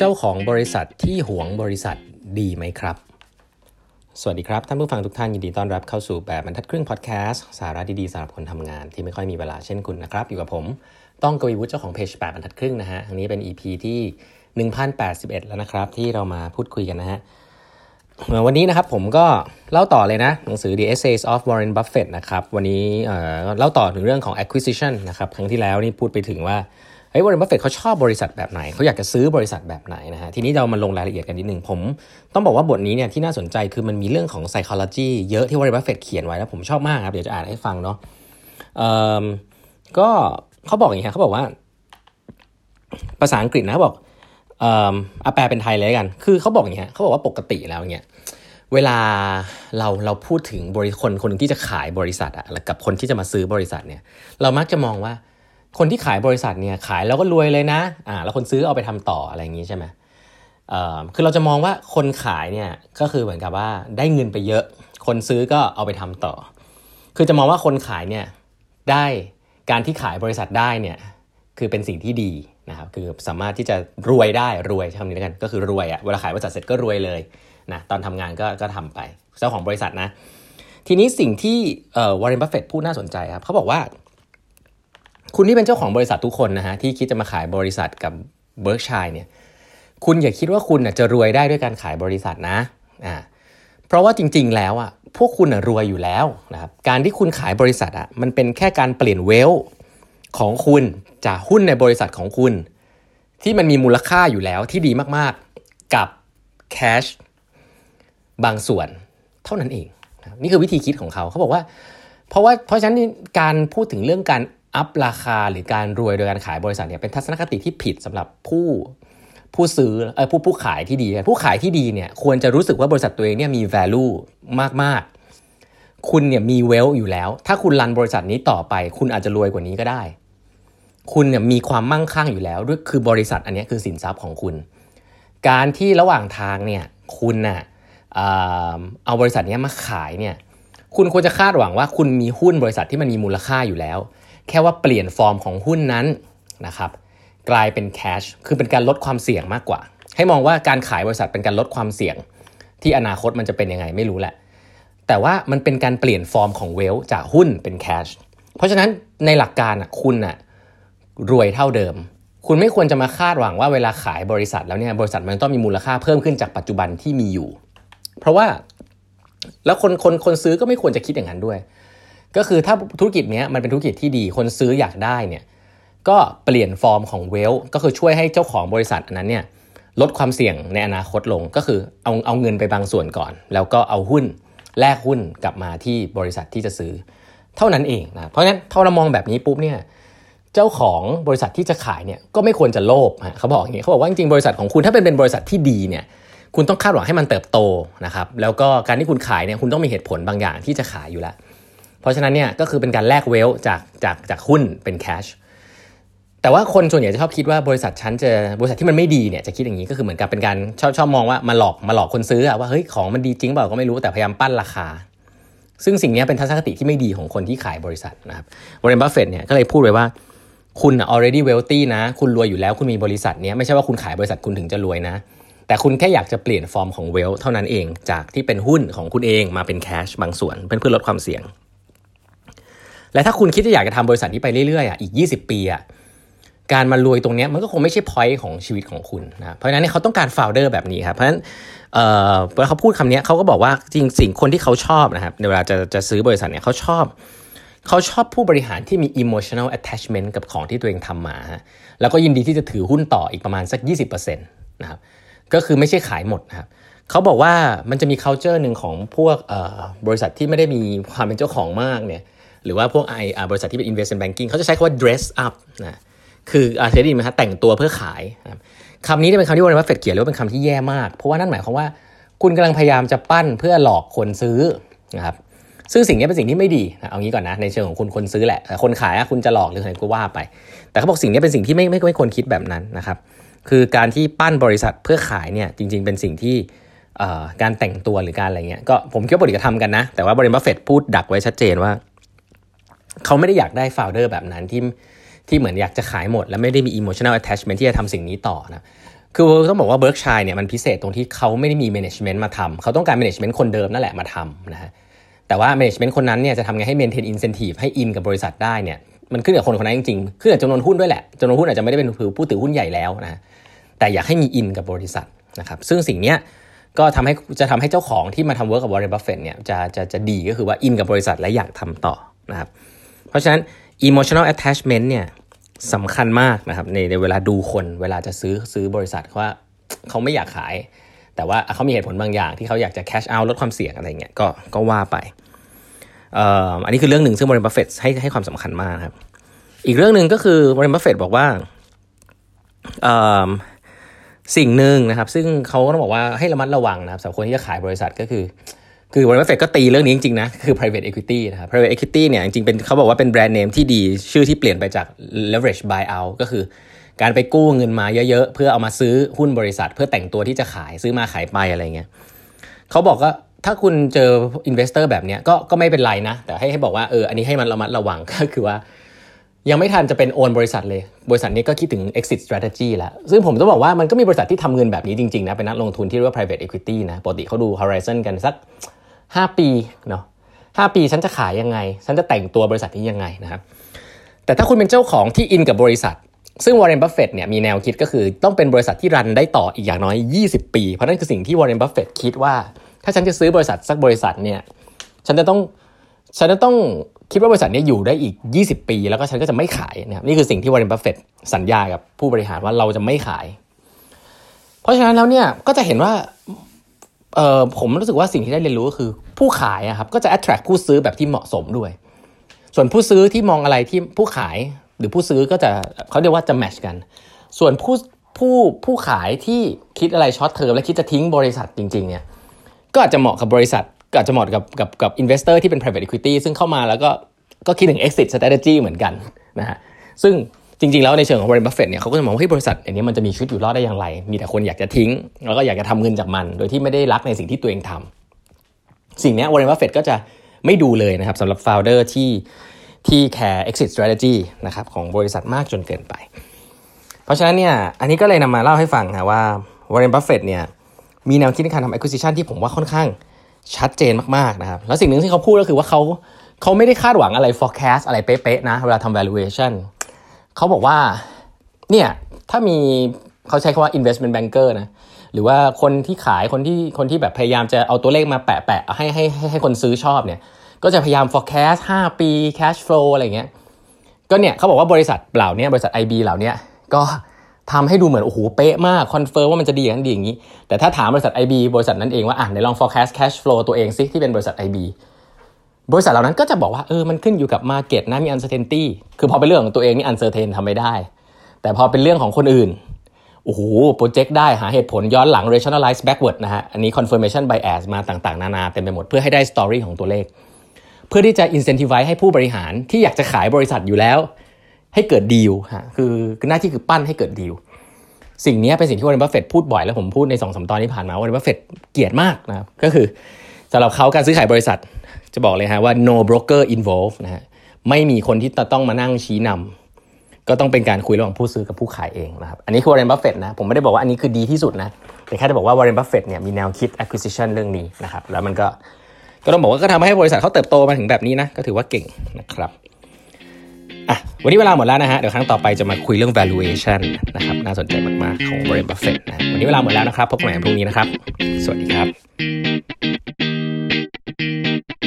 เจ้าของบริษัทที่หวงบริษัทดีไหมครับ สวัสดีครับ ท่านผู้ฟังทุกท่านยินดีต้อนรับเข้าสู่แบบบรรทัดครึ่งพอดแคสต์สาระดีๆสำหรับคนทำงานที่ไม่ค่อยมีเวลาเช่นคุณนะครับ อยู่กับผม ต้องกวีวุฒิเจ้าของเพจแปดบรรทัดครึ่งนะฮะอันนี้เป็น EP ที่1081 แล้วนะครับ ที่เรามาพูดคุยกันนะฮะวันนี้นะครับผมก็เล่าต่อเลยนะ หนังสือ The Essays of Warren Buffett นะครับ วันนี้เล่าต่อถึงเรื่องของ acquisition นะครับ ครั้งที่แล้วนี่พูดไปถึงว่า เฮ้ยวอร์เรนบัฟเฟตเขาชอบบริษัทแบบไหนเขาอยากจะซื้อบริษัทแบบไหนนะฮะทีนี้เรามาลงรายละเอียดกันนิดนึงผม ต้องบอกว่าบทนี้เนี่ยที่น่าสนใจคือมันมีเรื่องของ psychology เยอะที่วอร์เรนบัฟเฟตเขียนไว้แล้วผมชอบมากครับเดี๋ยวจะอ่านให้ฟังเนาะก็เขาบอกอย่างนี้ครับเขาบอกว่า ภาษาอังกฤษนะบอกเอ่ออาแปลเป็นไทยเลยกัน คือเขาบอกอย่างนี้เขาบอกว่าปกติแล้วเนี่ยเวลาเราเราพูดถึงบริคนคนที่จะขายบริษัทอะกับคนที่จะมาซื้อบริษัทเนี่ย เรามักจะมองว่า คนที่ขายบริษัทเนี่ยขายแล้วก็รวยเลยนะอ่าแล้วคนซื้อเอาไปทำต่ออะไรอย่างนี้ใช่ไหมเอ่อคือเราจะมองว่าคนขายเนี่ยก็คือเหมือนกับว่าได้เงินไปเยอะ คนซื้อก็เอาไปทำต่อ คือจะมองว่าคนขายเนี่ยได้การที่ขายบริษัทได้เนี่ยคือเป็นสิ่งที่ดีนะครับคือสามารถที่จะรวยได้รวยใช้คำนี้แล้วกันก็คือรวยอะ่ะเวลาขายบริษัทเสร็จก็รวยเลยนะตอนทำงานก็ก็ทำไปเจ้าของบริษัทนะ ทีนี้สิ่งที่วอร์เรนบัฟเฟตพูดน่าสนใจครับเขาบอกว่า คุณที่เป็นเจ้าของบริษัททุกคนนะฮะที่คิดจะมาขายบริษัทกับ Berkshire เนี่ยคุณอย่าคิดว่าคุณจะรวยได้ด้วยการขายบริษัทนะอ่าเพราะว่าจริง ๆ แล้วอะพวกคุณรวยอยู่แล้วนะครับการที่คุณขายบริษัทอะมันเป็นแค่การเปลี่ยน wealth ของคุณจากหุ้นในบริษัทของคุณ ที่มันมีมูลค่าอยู่แล้วที่ดีมากๆกับแคชบางส่วนเท่านั้นเอง นี่คือวิธีคิดของเขาเขาบอกว่า เพราะว่าเพราะฉะนั้นการพูดถึงเรื่องการ อัพราคาหรือการรวยโดยการขายบริษัทเนี่ยเป็นทัศนคติที่ผิดสำหรับผู้ผู้ซื้อเออผู้ผู้ขายที่ดี ผู้ขายที่ดีเนี่ยควรจะรู้สึกว่าบริษัทตัวเองเนี่ยมี value มากๆ คุณเนี่ยมีเวลอยู่แล้ว ถ้าคุณรันบริษัทนี้ต่อไป คุณอาจจะรวยกว่านี้ก็ได้ คุณเนี่ยมีความมั่งคั่งอยู่แล้วด้วยคือบริษัทอันนี้คือสินทรัพย์ของคุณ การที่ระหว่างทางเนี่ยคุณน่ะเอาบริษัทนี้มาขายเนี่ยคุณควรจะคาดหวังว่าคุณมีหุ้นบริษัทที่มันมีมูลค่าอยู่แล้ว แค่ว่าเปลี่ยนฟอร์มของหุ้นนั้นนะครับกลายเป็นแคชคือเป็นการลดความเสี่ยงมากกว่า ให้มองว่าการขายบริษัทเป็นการลดความเสี่ยง ที่อนาคตมันจะเป็นยังไงไม่รู้แหละ แต่ว่ามันเป็นการเปลี่ยนฟอร์มของเวลจากหุ้นเป็นแคชเพราะฉะนั้นในหลักการอะคุณอะรวยเท่าเดิม คุณไม่ควรจะมาคาดหวังว่าเวลาขายบริษัทแล้วเนี่ยบริษัทมันต้องมีมูลค่าเพิ่มขึ้นจากปัจจุบันที่มีอยู่ เพราะว่าแล้วคนคนคนซื้อก็ไม่ควรจะคิดอย่างนั้นด้วย ก็คือถ้าธุรกิจนี้มันเป็นธุรกิจที่ดีคนซื้ออยากได้เนี่ยก็เปลี่ยนฟอร์มของเวลก็คือช่วยให้เจ้าของบริษัทอันนั้นเนี่ยลดความเสี่ยงในอนาคตลงก็คือเอาเอาเงินไปบางส่วนก่อน แล้วก็เอาหุ้นแลกหุ้นกลับมาที่บริษัทที่จะซื้อ เท่านั้นเองนะเพราะฉะนั้นถ้าเรามองแบบนี้ปุ๊บเนี่ยเจ้าของบริษัทที่จะขายเนี่ยก็ไม่ควรจะโลภเขาบอกอย่างนี้เขาบอกว่าจริงๆบริษัทของคุณถ้าเป็นเป็นบริษัทที่ดีเนี่ยคุณต้องคาดหวังให้มันเติบโตนะครับแล้วก็การที่คุณขายเนี่ยคุณต้องมีเหตุผลบางอย่างที่จะขายอยู่แล้ว เพราะฉะนั้นเนี่ยก็คือเป็นการแลกเวลจากจากจากหุ้นเป็นแคชแต่ว่าคนส่วนใหญ่จะชอบคิดว่าบริษัทฉันจะบริษัทที่มันไม่ดีเนี่ยจะคิดอย่างนี้ก็คือเหมือนกับเป็นการชอบชอบมองว่ามาหลอกมาหลอกคนซื้อว่าเฮ้ยของมันดีจริงเปล่าก็ไม่รู้แต่พยายามปั้นราคา ซึ่งสิ่งนี้เป็นทัศนคติที่ไม่ดีของคนที่ขายบริษัทนะครับวอร์เรนบัฟเฟตเนี่ยก็เลยพูดไว้ว่าคุณ already wealthy นะ คุณรวยอยู่แล้วคุณมีบริษัทเนี้ยไม่ใช่ว่าคุณขายบริษัทคุณถึงจะรวยนะ แต่คุณแค่อยากจะเปลี่ยนฟอร์มของ wealth เท่านั้นเอง จากที่เป็นหุ้นของคุณเองมาเป็น cash บางส่วนเพื่อเพื่อลดความเสี่ยง และถ้าคุณคิดจะอยากจะทำบริษัทนี้ไปเรื่อยๆอะอีก 20 ปีอะการมารวยตรงนี้มันก็คงไม่ใช่ point ของชีวิตของคุณนะเพราะฉะนั้นเขาต้องการ founder แบบนี้ครับเพราะฉะนั้นเออเวลาเขาพูดคำนี้เขาก็บอกว่าจริงสิ่งคนที่เขาชอบนะครับในเวลาจะจะซื้อบริษัทเนี่ยเขาชอบเขาชอบผู้บริหารที่มี emotional attachment กับของที่ตัวเองทำมา แล้วก็ยินดีที่จะถือหุ้นต่ออีกประมาณสัก 20%นะครับก็คือไม่ใช่ขายหมดนะครับเขาบอกว่ามันจะมี culture หนึ่งของพวกบริษัทที่ไม่ได้มีความเป็นเจ้าของมากเนี่ย หรือว่าพวกไอบริษัทที่เป็น investment banking เขาจะใช้คำว่า dress up นะคืออาเคยได้ยินไหมครับแต่งตัวเพื่อขายคำนี้เป็นคำที่วอร์เรนบัฟเฟตเขียนแล้วเป็นคำที่แย่มาก เพราะว่านั่นหมายความว่าคุณกำลังพยายามจะปั้นเพื่อหลอกคนซื้อนะครับซึ่งสิ่งนี้เป็นสิ่งที่ไม่ดีนะเอางี้ก่อนนะในเชิงของคุณคนซื้อแหละคนขายคุณจะหลอกหรืออะไรก็ว่าไป แต่เขาบอกสิ่งนี้เป็นสิ่งที่ไม่ไม่ไม่ควรคิดแบบนั้นนะครับคือการที่ปั้นบริษัทเพื่อขายเนี่ยจริง ๆ เป็นสิ่งที่การแต่งตัวหรือการอะไรเงี้ยก็ผมคิดว่าบริษัททำกันนะ แต่ว่าวอร์เรนบัฟเฟตพูดดักไว้ชัดเจนว่า เขาไม่ได้อยากได้ founder แบบนั้นที่ที่เหมือนอยากจะขายหมด และไม่ได้มี emotional ลแอทแทชเมนที่จะทำสิ่งนี้ต่อนะคือต้องบอกว่า Berkshire เนี่ยมันพิเศษตรงที่เขาไม่ได้มี management มาทำเขาต้องการ management คนเดิมนั่นแหละมาทำนะฮะแต่ว่า management คนนั้นเนี่ยจะทำไงให้ maintain incentive ให้อินกับบริษัทได้เนี่ยมันขึ้นกับคนคนนั้นจริงๆขึ้นกับจำนวนหุ้นด้วยแหละจำนวนหุ้นอาจจะไม่ได้เป็นผู้ถือหุ้นใหญ่แล้วนะแต่อยากให้มีอินกับบริษัทนะครับซึ่งสิ่งเนี้ยก็ทำให้จะทำให้เจ้าของที่มาทำ work กับวอร์เรนบัฟเฟตเนี่ยจะจะจะดีก็คือว่าอินกับบริษัทและอยากทำต่อนะครับ เพราะฉะนั้น emotional attachment เนี่ยสำคัญมากนะครับในในเวลาดูคนเวลาจะซื้อซื้อบริษัทว่าเขาไม่อยากขาย แต่ว่าเขามีเหตุผลบางอย่างที่เขาอยากจะ cash out ลดความเสี่ยงอะไรเงี้ยก็ก็ว่าไปอันนี้คือเรื่องหนึ่งซึ่งบริษัทเฟตให้ให้ความสำคัญมากครับ อีกเรื่องหนึ่งก็คือบริษัทบัฟเฟตบอกว่าสิ่งหนึ่งนะครับ ซึ่งเขาก็ต้องบอกว่าให้ระมัดระวังนะครับสำหรับคนที่จะขายบริษัทก็คือ คือบริษัทเฟดก็ตีเรื่องนี้จริงๆนะคือ private equity นะครับ private equity เนี่ยจริงๆเป็นเขาบอกว่าเป็นแบรนด์เนมที่ดีชื่อที่เปลี่ยนไปจาก leverage buyout ก็คือการไปกู้เงินมาเยอะๆ เพื่อเอามาซื้อหุ้นบริษัท เพื่อแต่งตัวที่จะขายซื้อมาขายไปอะไรเงี้ยเขาบอกว่าถ้าคุณเจอ investor แบบเนี้ยก็ก็ไม่เป็นไรนะ แต่ให้ให้บอกว่าเอออันนี้ให้มันระมัดระวังก็คือว่า ยังไม่ทันจะเป็นโอนบริษัทเลย บริษัทนี้ก็คิดถึง exit strategy แล้ว ซึ่งผมต้องบอกว่ามันก็มีบริษัทที่ทำเงินแบบนี้จริงๆนะเป็นนักลงทุนที่เรียกว่า private equity นะปกติเขาดู horizon กันสัก 5 ปีเนาะห้าปีฉันจะขายยังไง ฉันจะแต่งตัวบริษัทนี้ยังไงนะครับ แต่ถ้าคุณเป็นเจ้าของที่อินกับบริษัท ซึ่งวอร์เรนบัฟเฟตเนี่ยมีแนวคิดก็คือต้องเป็นบริษัทที่ run ได้ต่ออีกอย่างน้อย 20 ปี เพราะนั่นคือสิ่งที่วอร์เรนบัฟเฟตคิดว่า ถ้าฉันจะซื้อบริษัทสักบริษัทเนี่ยฉันจะต้องฉันจะต้องคิดว่าบริษัทนี้อยู่ได้อีก 20 ปี แล้วก็ฉันก็จะไม่ขายนะครับนี่คือสิ่งที่วอร์เรนบัฟเฟตสัญญากับผู้บริหารว่าเราจะไม่ขาย เพราะฉะนั้นแล้วเนี่ยก็จะเห็นว่า เออผมรู้สึกว่าสิ่งที่ได้เรียนรู้ก็คือ ผู้ขายอะครับก็จะ attract ผู้ซื้อแบบที่เหมาะสมด้วย ส่วนผู้ซื้อที่มองอะไรที่ผู้ขายหรือผู้ซื้อก็จะเขาเรียกว่าจะ match กัน ส่วนผู้ผู้ผู้ขายที่คิดอะไร short term และคิดจะทิ้งบริษัทจริงๆเนี่ยก็อาจจะเหมาะกับบริษัทก็อาจจะเหมาะกับกับกับ investor ที่เป็น private equity ซึ่งเข้ามาแล้วก็ก็คิดถึง exit strategy เหมือนกันนะฮะซึ่ง จริงๆ แล้วในเชิงของ Warren Buffett เนี่ยเขาก็จะมองว่าบริษัทอันนี้มันจะมีชีวิตอยู่รอดได้อย่างไร มีแต่คนอยากจะทิ้ง แล้วก็อยากจะทำเงินจากมัน โดยที่ไม่ได้รักในสิ่งที่ตัวเองทำสิ่งนี้ Warren Buffett ก็จะไม่ดูเลยนะครับสำหรับ founder ที่ที่แคร์ exit strategy นะครับของบริษัทมากจนเกินไป เพราะฉะนั้นเนี่ยอันนี้ก็เลยนำมาเล่าให้ฟังนะว่า Warren Buffett เนี่ยมีแนวคิดในการทำ acquisition ที่ผมว่าค่อนข้างชัดเจนมากๆนะครับแล้วสิ่งหนึ่งที่เขาพูดก็คือว่าเขาเขาไม่ได้คาดหวังอะไร forecast อะไรเป๊ะๆนะเวลาทำ valuation เขาบอกว่าเนี่ยถ้ามีเขาใช้คำว่า investment banker นะหรือว่าคนที่ขายคนที่คนที่แบบพยายามจะเอาตัวเลขมาแปะแปะให้ให้ให้ให้คนซื้อชอบเนี่ยก็จะพยายาม forecast 5 ปี cash flow อะไรเงี้ยก็เนี่ยเขาบอกว่าบริษัทเหล่านี้บริษัท IB เหล่านี้ก็ทำให้ดูเหมือนโอ้โหเป๊ะมาก confirm ว่ามันจะดีอย่างนี้ดีอย่างนี้ แต่ถ้าถามบริษัท IB บริษัทนั้นเองว่าอะในลอง forecast cash flow ตัวเองซิที่เป็นบริษัท IB บริษัทเหล่านั้นก็จะบอกว่าเออมันขึ้นอยู่กับ market นะมี uncertainty คือพอเป็นเรื่องของตัวเองนี่ uncertain ทำไม่ได้ แต่พอเป็นเรื่องของคนอื่นโอ้โห project ได้หาเหตุผลย้อนหลัง rationalize backward นะฮะ อันนี้ confirmation bias มาต่างๆ นานาเต็มไปหมดเพื่อให้ได้ story ของตัวเลข เพื่อที่จะ incentivize ให้ผู้บริหารที่อยากจะขายบริษัทอยู่แล้ว ให้เกิดดีลฮะคือหน้าที่คือปั้นให้เกิดดีลสิ่งนี้เป็นสิ่งที่วอร์เรนบัฟเฟตพูดบ่อยแล้วผมพูดในสองสตอนที่ผ่านมาวอร์เรนบัฟเฟตเกลียดมากนะครับก็คือสำหรับเขาการซื้อขายบริษัท จะบอกเลยฮะว่า no broker involved นะฮะไม่มีคนที่ต้องมานั่งชี้นำก็ต้องเป็นการคุยระหว่างผู้ซื้อกับผู้ขายเองนะครับอันนี้คือวอร์เรนบัฟเฟตนะผมไม่ได้บอกว่าอันนี้คือดีที่สุดนะแต่แค่จะบอกว่าวอร์เรนบัฟเฟตเนี่ยมีแนวคิด acquisition เรื่องนี้นะครับแล้วมันก็ก็ต้องบอกว่าก็ทำให้บริษัทเขาเติบโตมาถึงแบบนี้นะก็ถือว่าเก่งนะครับอะวันนี้เวลาหมดแล้วนะฮะ เดี๋ยวครั้งต่อไปจะมาคุยเรื่อง valuation นะครับ น่าสนใจมาก ๆ ของ Warren Buffett นะ วันนี้เวลาหมดแล้วนะครับ พบกันใหม่พรุ่งนี้นะครับ สวัสดีครับ